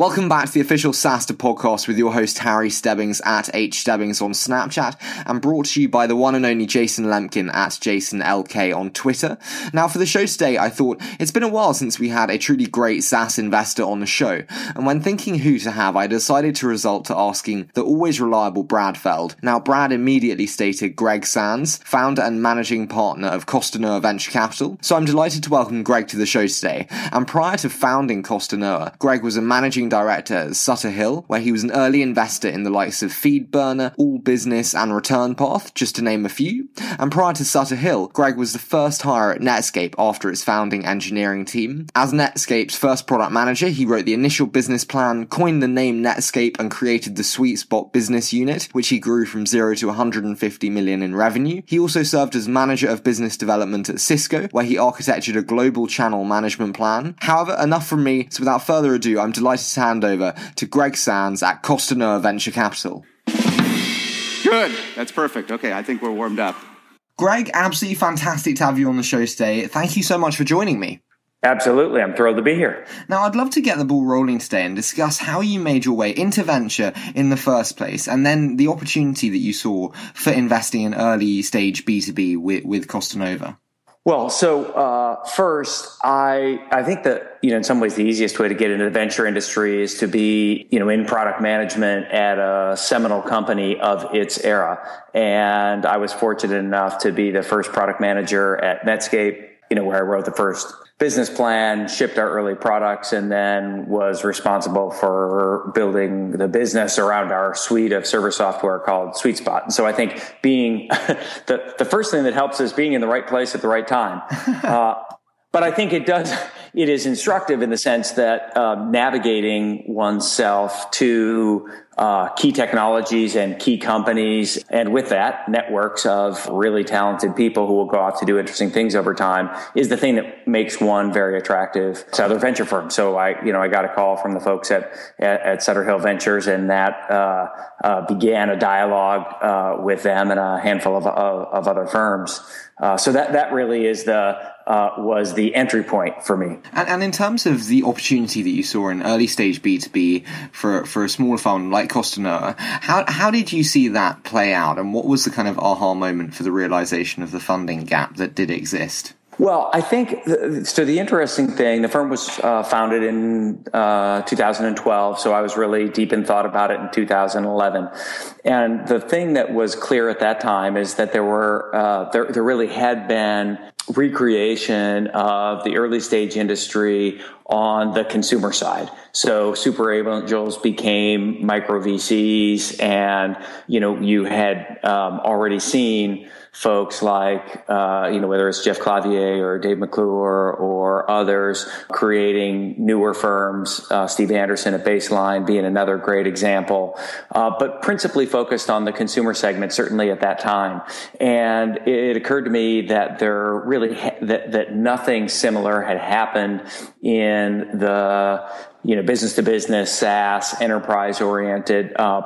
Welcome back to the official SaaStr podcast with your host Harry Stebbings at H Stebbings on Snapchat and brought to you by the one and only Jason Lemkin at JasonLK on Twitter. Now for the show today, I thought it's been a while since we had a truly great SaaS investor on the show, and when thinking who to have, I decided to result to asking the always reliable Brad Feld. Now Brad immediately stated Greg Sands, founder and managing partner of Costanoa Venture Capital. So I'm delighted to welcome Greg to the show today. And prior to founding Costanoa, Greg was a managing director at Sutter Hill, where he was an early investor in the likes of Feedburner, AllBusiness, and Return Path, just to name a few. And prior to Sutter Hill, Greg was the first hire at Netscape after its founding engineering team. As Netscape's first product manager, he wrote the initial business plan, coined the name Netscape, and created the SuiteSpot business unit, which he grew from zero to 150 million in revenue. He also served as manager of business development at Cisco, where he architected a global channel management plan. However, enough from me, so without further ado, I'm delighted to hand over to Greg Sands at Costanoa Venture Capital. Good. That's perfect. Okay, I think we're warmed up. Greg, absolutely fantastic to have you on the show today. Thank you so much for joining me. Absolutely. I'm thrilled to be here. Now, I'd love to get the ball rolling today and discuss how you made your way into venture in the first place and then the opportunity that you saw for investing in early stage B2B with, with Costanoa. Well, so uh, first, I I think that you know in some ways the easiest way to get into the venture industry is to be you know in product management at a seminal company of its era, and I was fortunate enough to be the first product manager at Netscape. You know where I wrote the first business plan, shipped our early products, and then was responsible for building the business around our suite of server software called SuiteSpot. And so I think being the, the first thing that helps is being in the right place at the right time. Uh, but I think it does, it is instructive in the sense that um, navigating oneself to uh, key technologies and key companies, and with that, networks of really talented people who will go off to do interesting things over time is the thing that makes one very attractive to other venture firms. So I, you know, I got a call from the folks at at, at Sutter Hill Ventures, and that uh, uh, began a dialogue uh, with them and a handful of, of, of other firms. Uh, so that that really is the uh, was the entry point for me. And, and, in terms of the opportunity that you saw in early stage B two B for for a smaller fund like Costanoa, how how did you see that play out, and what was the kind of aha moment for the realization of the funding gap that did exist? Well, I think so. The interesting thing, the firm was uh, founded in uh, 2012, so I was really deep in thought about it in 2011. And the thing that was clear at that time is that there were uh, there, there really had been recreation of the early stage industry on the consumer side. So super angels became micro VCs, and you know you had um, already seen folks like, uh, you know, whether it's Jeff Clavier or Dave McClure or others creating newer firms, uh, Steve Anderson at Baseline being another great example, uh, but principally focused on the consumer segment, certainly at that time. And it occurred to me that there really, ha- that, that nothing similar had happened in the you know, business to business, SaaS, enterprise oriented uh,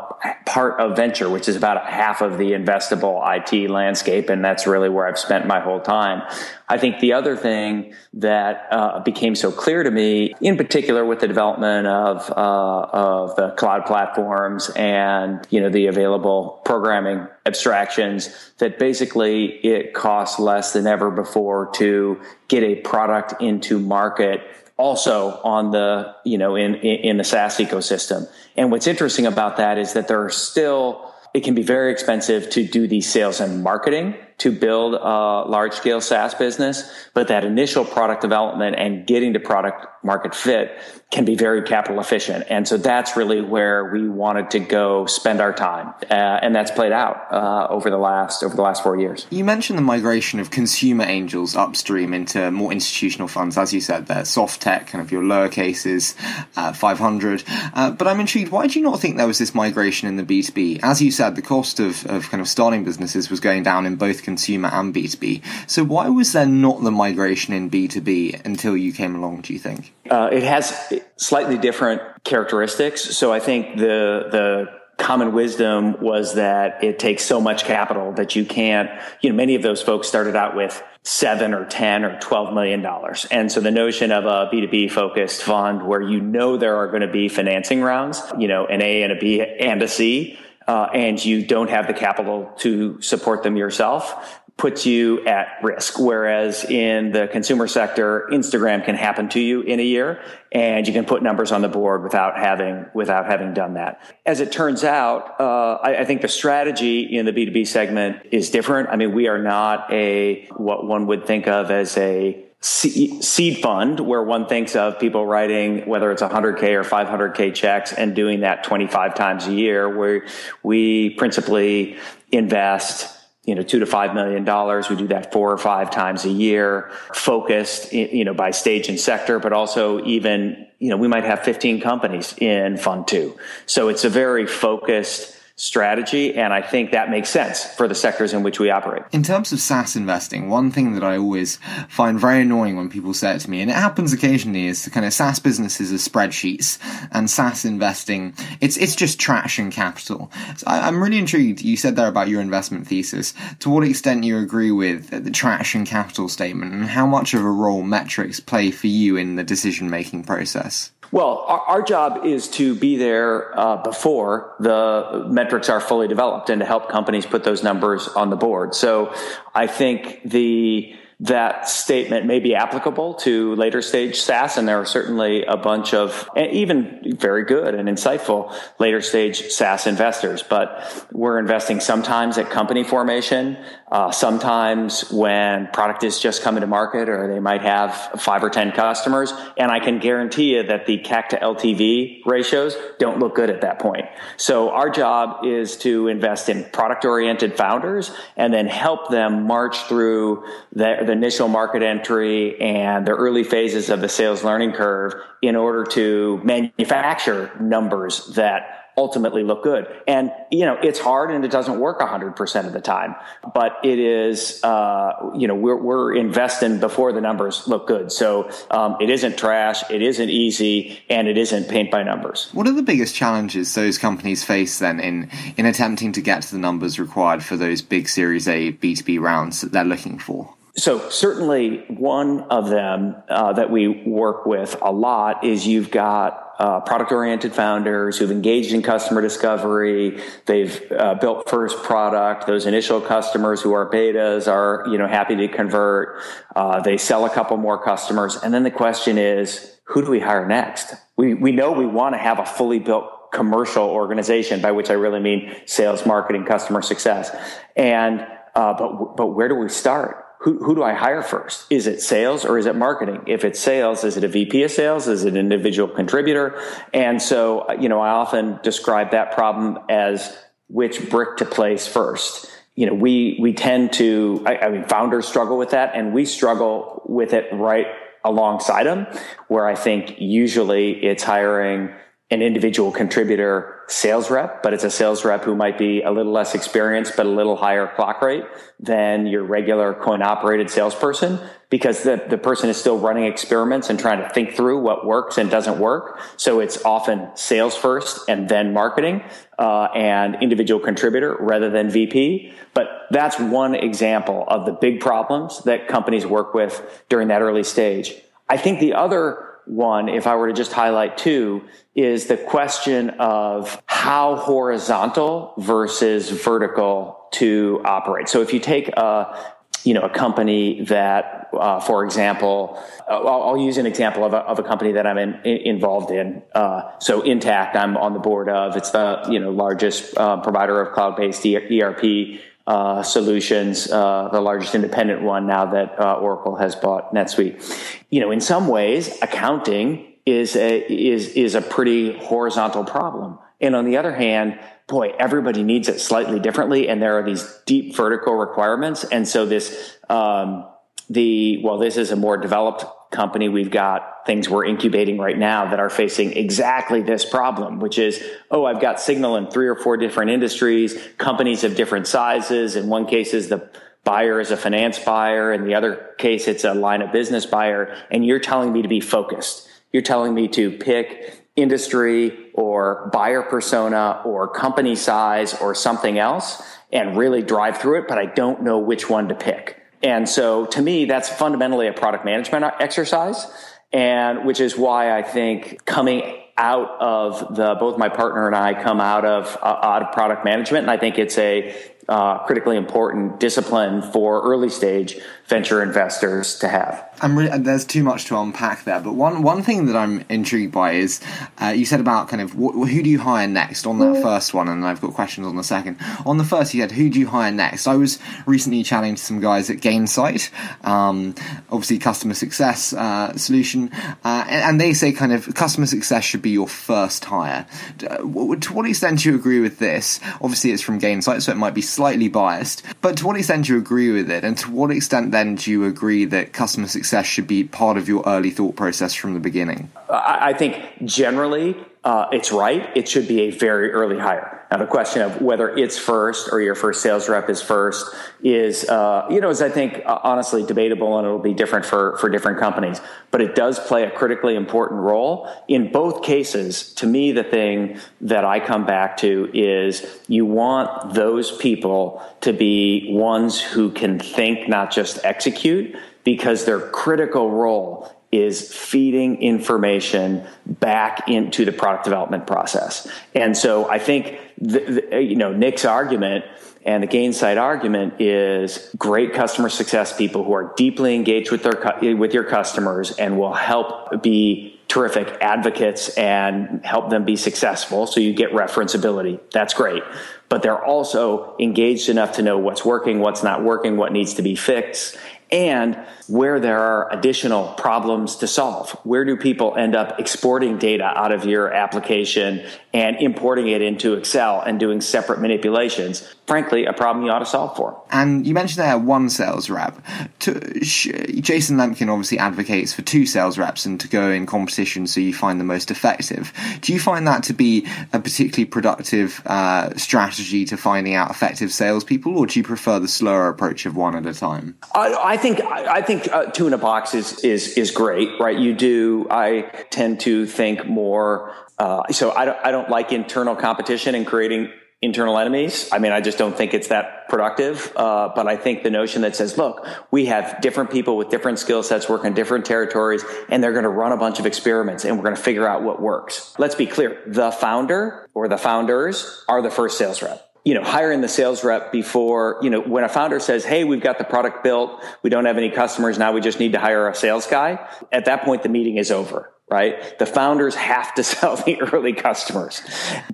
part of venture, which is about half of the investable IT landscape, and that's really where I've spent my whole time. I think the other thing that uh, became so clear to me, in particular with the development of uh, of the cloud platforms and you know the available programming abstractions, that basically it costs less than ever before to get a product into market also on the you know in in the SaaS ecosystem. And what's interesting about that is that there are still it can be very expensive to do these sales and marketing to build a large scale SaaS business, but that initial product development and getting to product market fit can be very capital efficient. And so that's really where we wanted to go spend our time. Uh, and that's played out uh, over the last over the last four years. You mentioned the migration of consumer angels upstream into more institutional funds, as you said there, SoftTech, kind of your lower cases, uh, 500. Uh, but I'm intrigued, why do you not think there was this migration in the B2B? As you said, the cost of, of kind of starting businesses was going down in both consumer and B2B. So why was there not the migration in B2B until you came along, do you think? Uh, it has slightly different characteristics. So I think the, the, common wisdom was that it takes so much capital that you can't, you know, many of those folks started out with seven or 10 or 12 million dollars. And so the notion of a B2B focused fund where you know there are going to be financing rounds, you know, an A and a B and a C, uh, and you don't have the capital to support them yourself puts you at risk. Whereas in the consumer sector, Instagram can happen to you in a year and you can put numbers on the board without having, without having done that. As it turns out, uh, I, I think the strategy in the B2B segment is different. I mean, we are not a, what one would think of as a seed fund where one thinks of people writing whether it's 100k or 500k checks and doing that 25 times a year where we principally invest you know, two to five million dollars. We do that four or five times a year, focused, you know, by stage and sector, but also even, you know, we might have 15 companies in fund two. So it's a very focused, strategy. And I think that makes sense for the sectors in which we operate. In terms of SaaS investing, one thing that I always find very annoying when people say it to me, and it happens occasionally, is the kind of SaaS businesses are spreadsheets and SaaS investing, it's, it's just traction capital. So I, am really intrigued. You said there about your investment thesis. To what extent you agree with the traction capital statement and how much of a role metrics play for you in the decision making process? Well, our, our, job is to be there uh, before the metrics are fully developed and to help companies put those numbers on the board. So I think the that statement may be applicable to later stage SaaS, and there are certainly a bunch of even very good and insightful later stage SaaS investors. But we're investing sometimes at company formation, uh, sometimes when product is just coming to market, or they might have five or ten customers, and I can guarantee you that the CAC to LTV ratios don't look good at that point. So our job is to invest in product oriented founders and then help them march through the the initial market entry and the early phases of the sales learning curve in order to manufacture numbers that ultimately look good. And, you know, it's hard and it doesn't work 100% of the time, but it is, uh, you know, we're, we're investing before the numbers look good. So um, it isn't trash, it isn't easy, and it isn't paint by numbers. What are the biggest challenges those companies face then in, in attempting to get to the numbers required for those big Series A B2B rounds that they're looking for? So certainly one of them uh, that we work with a lot is you've got uh, product oriented founders who've engaged in customer discovery. They've uh, built first product. Those initial customers who are betas are, you know, happy to convert. Uh, they sell a couple more customers. And then the question is, who do we hire next? We, we know we want to have a fully built commercial organization, by which I really mean sales, marketing, customer success. And, uh, but, but where do we start? Who, who do I hire first? Is it sales or is it marketing? If it's sales, is it a VP of sales? Is it an individual contributor? And so, you know, I often describe that problem as which brick to place first. You know, we, we tend to, I, I mean, founders struggle with that and we struggle with it right alongside them, where I think usually it's hiring an individual contributor sales rep, but it's a sales rep who might be a little less experienced, but a little higher clock rate than your regular coin operated salesperson because the, the person is still running experiments and trying to think through what works and doesn't work. So it's often sales first and then marketing, uh, and individual contributor rather than VP. But that's one example of the big problems that companies work with during that early stage. I think the other one, if I were to just highlight two, is the question of how horizontal versus vertical to operate. So if you take a you know, a company that, uh, for example, uh, I'll, I'll, use an example of a, of a company that I'm in, in, involved in. Uh, so Intacct, I'm on the board of. It's the you know largest uh, provider of cloud-based ERP uh, solutions, uh, the largest independent one now that uh, Oracle has bought NetSuite. You know, in some ways, accounting is a is is a pretty horizontal problem, and on the other hand, boy, everybody needs it slightly differently, and there are these deep vertical requirements, and so this um, the well, this is a more developed company. We've got things we're incubating right now that are facing exactly this problem, which is, oh, I've got signal in three or four different industries, companies of different sizes. In one case is the buyer is a finance buyer. In the other case, it's a line of business buyer. And you're telling me to be focused. You're telling me to pick industry or buyer persona or company size or something else and really drive through it, but I don't know which one to pick. And so to me, that's fundamentally a product management exercise. And which is why I think coming out of the both my partner and I come out of uh, out of product management, and I think it's a uh, critically important discipline for early stage venture investors to have. I'm really, there's too much to unpack there, but one one thing that I'm intrigued by is uh, you said about kind of wh- who do you hire next on that first one, and I've got questions on the second. On the first, you said who do you hire next? I was recently chatting to some guys at Gainsight, um, obviously customer success uh, solution, uh, and, and, they say kind of customer success should be your first hire. Uh, to what extent do you agree with this? Obviously, it's from Gainsight, so it might be slightly biased, but to what extent do you agree with it, and to what extent then do you agree that customer success should be part of your early thought process from the beginning? I think generally uh, it's right. It should be a very early hire. Now, the question of whether it's first or your first sales rep is first is, uh, you know, is I think uh, honestly debatable, and it'll be different for for different companies. But it does play a critically important role in both cases. To me, the thing that I come back to is you want those people to be ones who can think, not just execute, because their critical role is feeding information back into the product development process. And so I think, the, the, you know, Nick's argument and the Gainsight argument is great customer success people who are deeply engaged with their, with your customers and will help be terrific advocates and help them be successful. So you get referenceability. That's great. But they're also engaged enough to know what's working, what's not working, what needs to be fixed and where there are additional problems to solve. Where do people end up exporting data out of your application and importing it into Excel and doing separate manipulations? Frankly, a problem you ought to solve for. And you mentioned there one sales rep. To, Jason Lemkin obviously advocates for two sales reps and to go in competition so you find the most effective. Do you find that to be a particularly productive uh, strategy to finding out effective salespeople, or do you prefer the slower approach of one at a time? I, I think I think uh, two in a box is is is great, right? You do. I tend to think more. Uh, so I don't, I don't like internal competition and creating internal enemies. I mean, I just don't think it's that productive. Uh, but I think the notion that says, look, we have different people with different skill sets working in different territories, and they're going to run a bunch of experiments, and we're going to figure out what works. Let's be clear: the founder or the founders are the first sales rep you know, hiring the sales rep before, you know, when a founder says, Hey, we've got the product built. We don't have any customers. Now we just need to hire a sales guy. At that point, the meeting is over, right? The founders have to sell the early customers.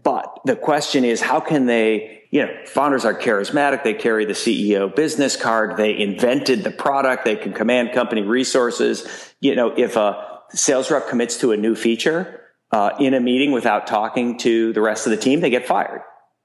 But the question is, how can they, you know, founders are charismatic. They carry the CEO business card. They invented the product. They can command company resources. You know, if a sales rep commits to a new feature, uh, in a meeting without talking to the rest of the team, they get fired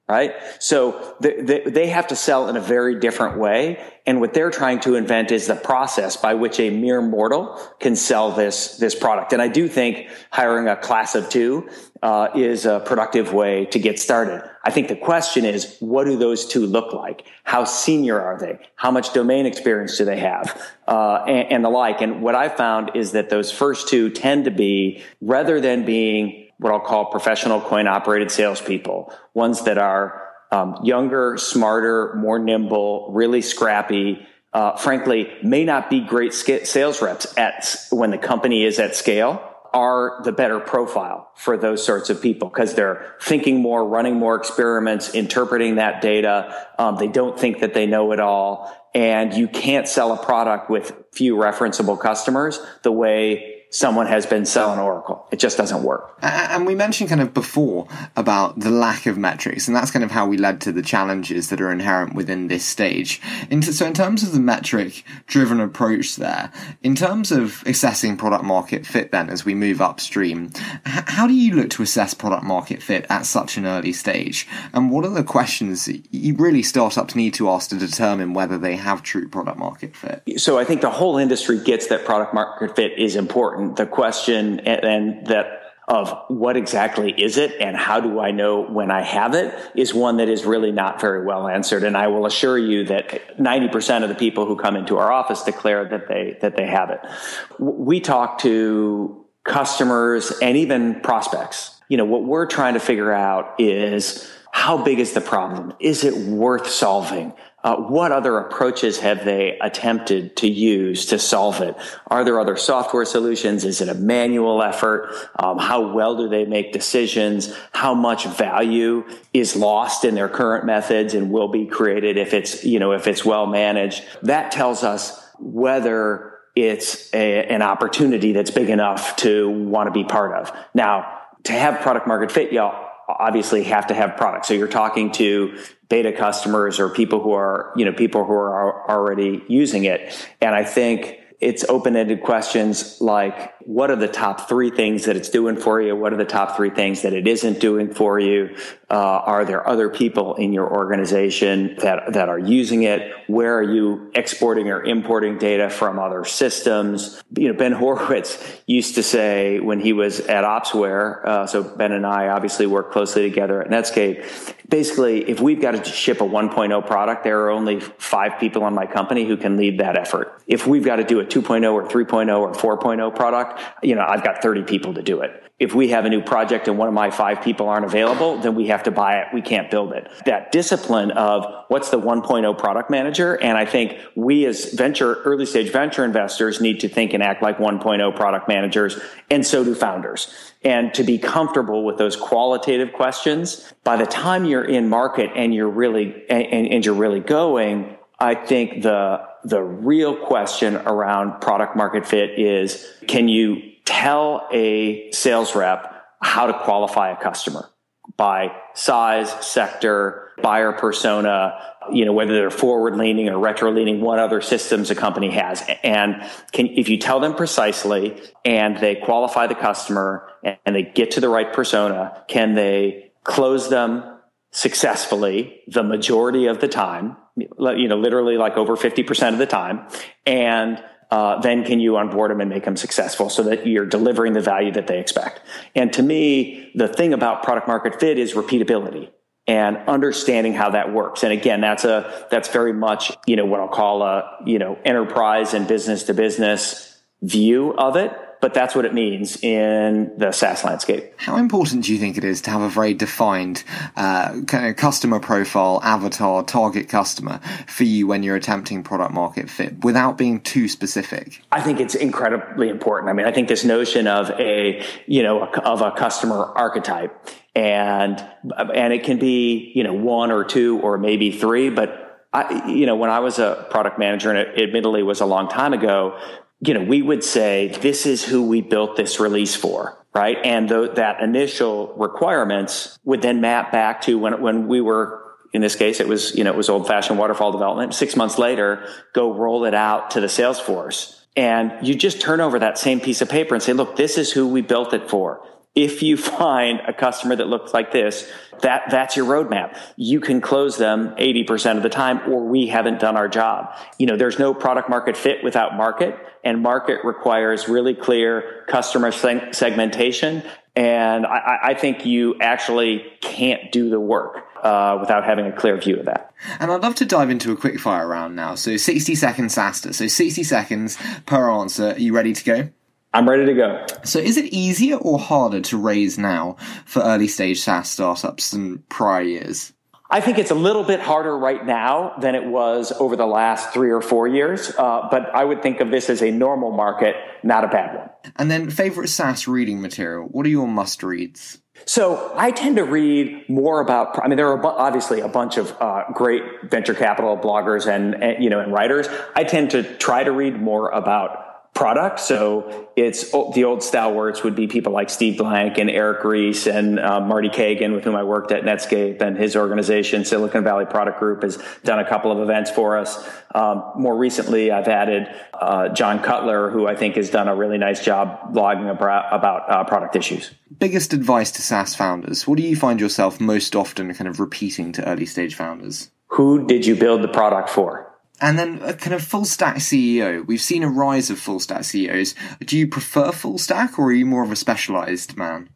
right? So they, they, have to sell in a very different way. And what they're trying to invent is the process by which a mere mortal can sell this, this product. And I do think hiring a class of two uh, is a productive way to get started. I think the question is, what do those two look like? How senior are they? How much domain experience do they have? Uh, and, and the like. And what I found is that those first two tend to be, rather than being what I'll call professional coin operated salespeople, ones that are um, younger, smarter, more nimble, really scrappy. Uh, frankly, may not be great sales reps at when the company is at scale are the better profile for those sorts of people because they're thinking more, running more experiments, interpreting that data. Um, they don't think that they know it all. And you can't sell a product with few referenceable customers the way someone has been selling Oracle. It just doesn't work. And we mentioned kind of before about the lack of metrics, and that's kind of how we led to the challenges that are inherent within this stage. So, in terms of the metric driven approach there, in terms of assessing product market fit, then as we move upstream, how do you look to assess product market fit at such an early stage? And what are the questions you really startups need to ask to determine whether they have true product market fit? So, I think the whole industry gets that product market fit is important the question and, and that of what exactly is it and how do I know when I have it is one that is really not very well answered. And I will assure you that 90% of the people who come into our office declare that they, that they have it. We talk to customers and even prospects. You know, what we're trying to figure out is how big is the problem? Is it worth solving? Uh, what other approaches have they attempted to use to solve it? Are there other software solutions? Is it a manual effort? Um, how well do they make decisions? How much value is lost in their current methods and will be created if it's, you know, if it's well managed? That tells us whether it's a, an opportunity that's big enough to want to be part of. Now, to have product market fit, y'all obviously have to have products. So you're talking to beta customers or people who are, you know, people who are already using it. And I think it's open-ended questions like what are the top three things that it's doing for you what are the top three things that it isn't doing for you uh, are there other people in your organization that that are using it? Where are you exporting or importing data from other systems? You know ben horowitz used to say when he was at opsware uh, so ben and i obviously work closely together at netscape basically if we've got to ship a 1.0 product there are only five people on my company who can lead that effort. If we've got to do a 2.0 or 3.0 or 4.0 product, you know, I've got 30 people to do it. If we have a new project and one of my five people aren't available, then we have to buy it. We can't build it. That discipline of what's the 1.0 product manager? And I think we as venture, early stage venture investors need to think and act like 1.0 product managers. And so do founders. And to be comfortable with those qualitative questions, by the time you're in market and you're really, and, and you're really going, I think the the real question around product market fit is can you tell a sales rep how to qualify a customer by size, sector, buyer persona, you know, whether they're forward leaning or retro leaning, what other systems a company has. And can, if you tell them precisely and they qualify the customer and they get to the right persona, can they close them successfully the majority of the time? you know, literally like over 50% of the time. And uh, then can you onboard them and make them successful so that you're delivering the value that they expect. And to me, the thing about product market fit is repeatability and understanding how that works. And again, that's a, that's very much, you know, what I'll call a, you know, enterprise and business to business view of it but that's what it means in the SaaS landscape. How important do you think it is to have a very defined uh, kind of customer profile, avatar, target customer for you when you're attempting product market fit without being too specific? I think it's incredibly important. I mean, I think this notion of a, you know, of a customer archetype and, and it can be, you know, one or two or maybe three, but I, you know, when I was a product manager, and it admittedly was a long time ago, you know, we would say, this is who we built this release for, right? And that initial requirements would then map back to when, when we were, in this case, it was, you know, it was old fashioned waterfall development. Six months later, go roll it out to the sales force. And you just turn over that same piece of paper and say, look, this is who we built it for if you find a customer that looks like this, that, that's your roadmap. You can close them 80% of the time or we haven't done our job. You know, there's no product market fit without market and market requires really clear customer segmentation. And I, I think you actually can't do the work uh, without having a clear view of that. And I'd love to dive into a quick fire round now. So 60 seconds, SaaStr. So 60 seconds per answer. Are you ready to go? I'm ready to go. So, is it easier or harder to raise now for early stage SaaS startups than prior years? I think it's a little bit harder right now than it was over the last three or four years, uh, but I would think of this as a normal market, not a bad one. And then, favorite SaaS reading material? What are your must reads? So I tend to read more about. I mean, there are obviously a bunch of uh, great venture capital bloggers and, and you know and writers. I tend to try to read more about product. So it's the old stalwarts would be people like Steve Blank and Eric Ries and uh, Marty Cagan, with whom I worked at Netscape and his organization, Silicon Valley Product Group, has done a couple of events for us. Um, more recently, I've added uh, John Cutler, who I think has done a really nice job blogging about, about uh, product issues. Biggest advice to SaaS founders? What do you find yourself most often kind of repeating to early stage founders? Who did you build the product for? And then a kind of full stack CEO. We've seen a rise of full stack CEOs. Do you prefer full stack or are you more of a specialized man?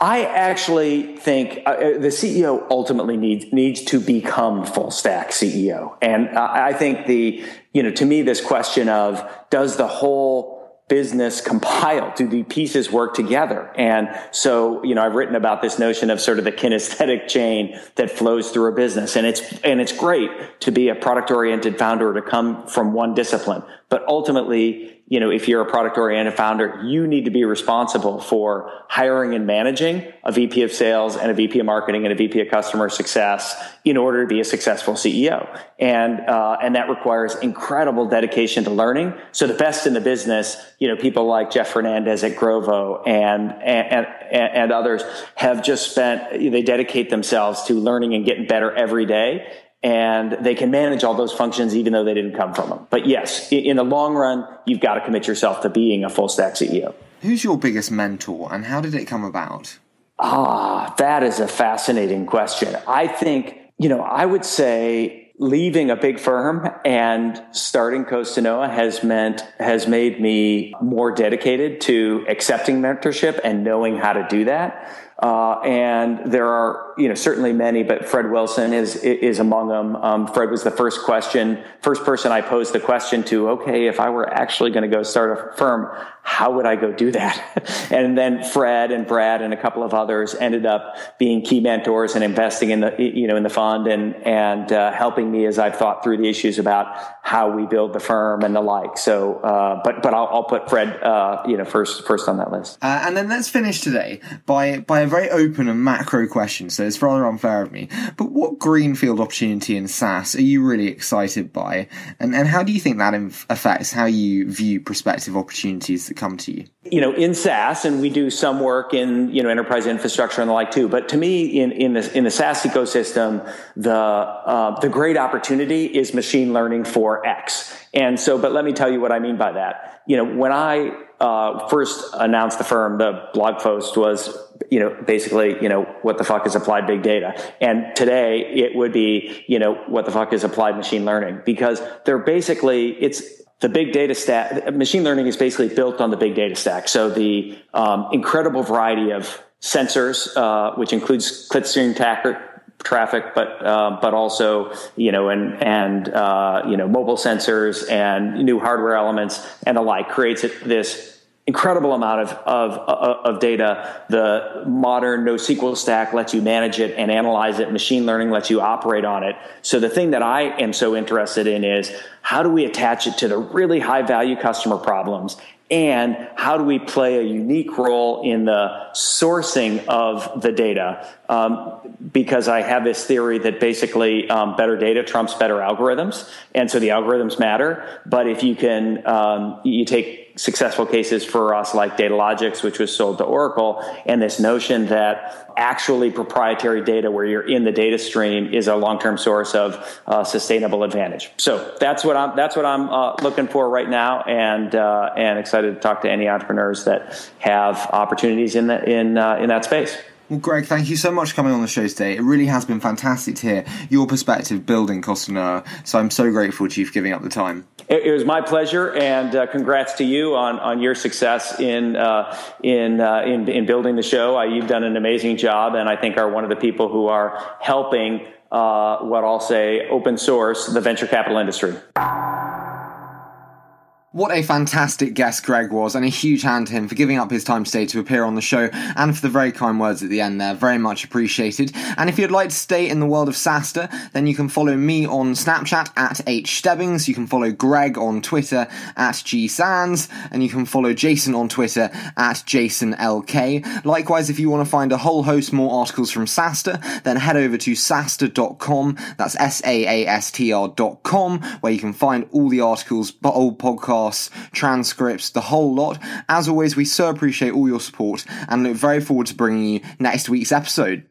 I actually think uh, uh the CEO ultimately needs needs to become full stack CEO, and uh, I think the you know to me this question of does the whole business compile? Do the pieces work together? And so, you know, I've written about this notion of sort of the kinesthetic chain that flows through a business. And it's, and it's great to be a product oriented founder to come from one discipline. But ultimately, you know, if you're a product oriented founder, you need to be responsible for hiring and managing a VP of sales and a VP of marketing and a VP of customer success in order to be a successful CEO. And, uh, and that requires incredible dedication to learning. So the best in the business, you know, people like Jeff Fernandez at Grovo and, and, and, and others have just spent, they dedicate themselves to learning and getting better every day and they can manage all those functions even though they didn't come from them. But yes, in the long run, you've got to commit yourself to being a full stack CEO. Who's your biggest mentor and how did it come about? Ah, that is a fascinating question. I think, you know, I would say leaving a big firm and starting Costa Costanoa has meant has made me more dedicated to accepting mentorship and knowing how to do that. Uh, and there are, you know, certainly many, but Fred Wilson is is among them. Um, Fred was the first question, first person I posed the question to. Okay, if I were actually going to go start a firm, how would I go do that? and then Fred and Brad and a couple of others ended up being key mentors and investing in the, you know, in the fund and and uh, helping me as I've thought through the issues about how we build the firm and the like. So, uh, but but I'll, I'll put Fred, uh, you know, first first on that list. Uh, and then let's finish today by by a very open and macro question, so it's rather unfair of me. But what greenfield opportunity in SaaS are you really excited by? And, and how do you think that affects how you view prospective opportunities that come to you? You know, in SaaS, and we do some work in, you know, enterprise infrastructure and the like too. But to me, in, in the, in the SaaS ecosystem, the, uh, the great opportunity is machine learning for X. And so, but let me tell you what I mean by that. You know, when I uh, first announced the firm, the blog post was, you know, basically, you know, what the fuck is applied big data? And today it would be, you know, what the fuck is applied machine learning? Because they're basically, it's, the big data stack, machine learning is basically built on the big data stack. So the um, incredible variety of sensors, uh, which includes clickstream traffic, but uh, but also you know and and uh, you know mobile sensors and new hardware elements and the like creates this incredible amount of, of, of data. The modern NoSQL stack lets you manage it and analyze it. Machine learning lets you operate on it. So the thing that I am so interested in is how do we attach it to the really high value customer problems and how do we play a unique role in the sourcing of the data? Um, because I have this theory that basically um, better data trumps better algorithms, and so the algorithms matter. But if you can, um, you take successful cases for us like Datalogix, which was sold to Oracle, and this notion that actually proprietary data where you're in the data stream is a long-term source of uh, sustainable advantage. So that's what I'm that's what I'm uh, looking for right now, and uh, and excited to talk to any entrepreneurs that have opportunities in the, in uh, in that space. Well, Greg, thank you so much for coming on the show today. It really has been fantastic to hear your perspective building Costanoa. So I'm so grateful to you for giving up the time. It, it was my pleasure, and uh, congrats to you on, on your success in uh, in, uh, in, in building the show. Uh, you've done an amazing job, and I think are one of the people who are helping uh, what I'll say open source the venture capital industry. What a fantastic guest Greg was, and a huge hand to him for giving up his time today to appear on the show and for the very kind words at the end there. Very much appreciated. And if you'd like to stay in the world of SaaStr, then you can follow me on Snapchat at H Stebbings, you can follow Greg on Twitter at G Sands, and you can follow Jason on Twitter at Jason LK. Likewise, if you want to find a whole host more articles from SaaStr, then head over to saastr.com, that's S A A S T R.com, where you can find all the articles, but old podcasts podcasts, transcripts, the whole lot. As always, we so appreciate all your support and look very forward to bringing you next week's episode.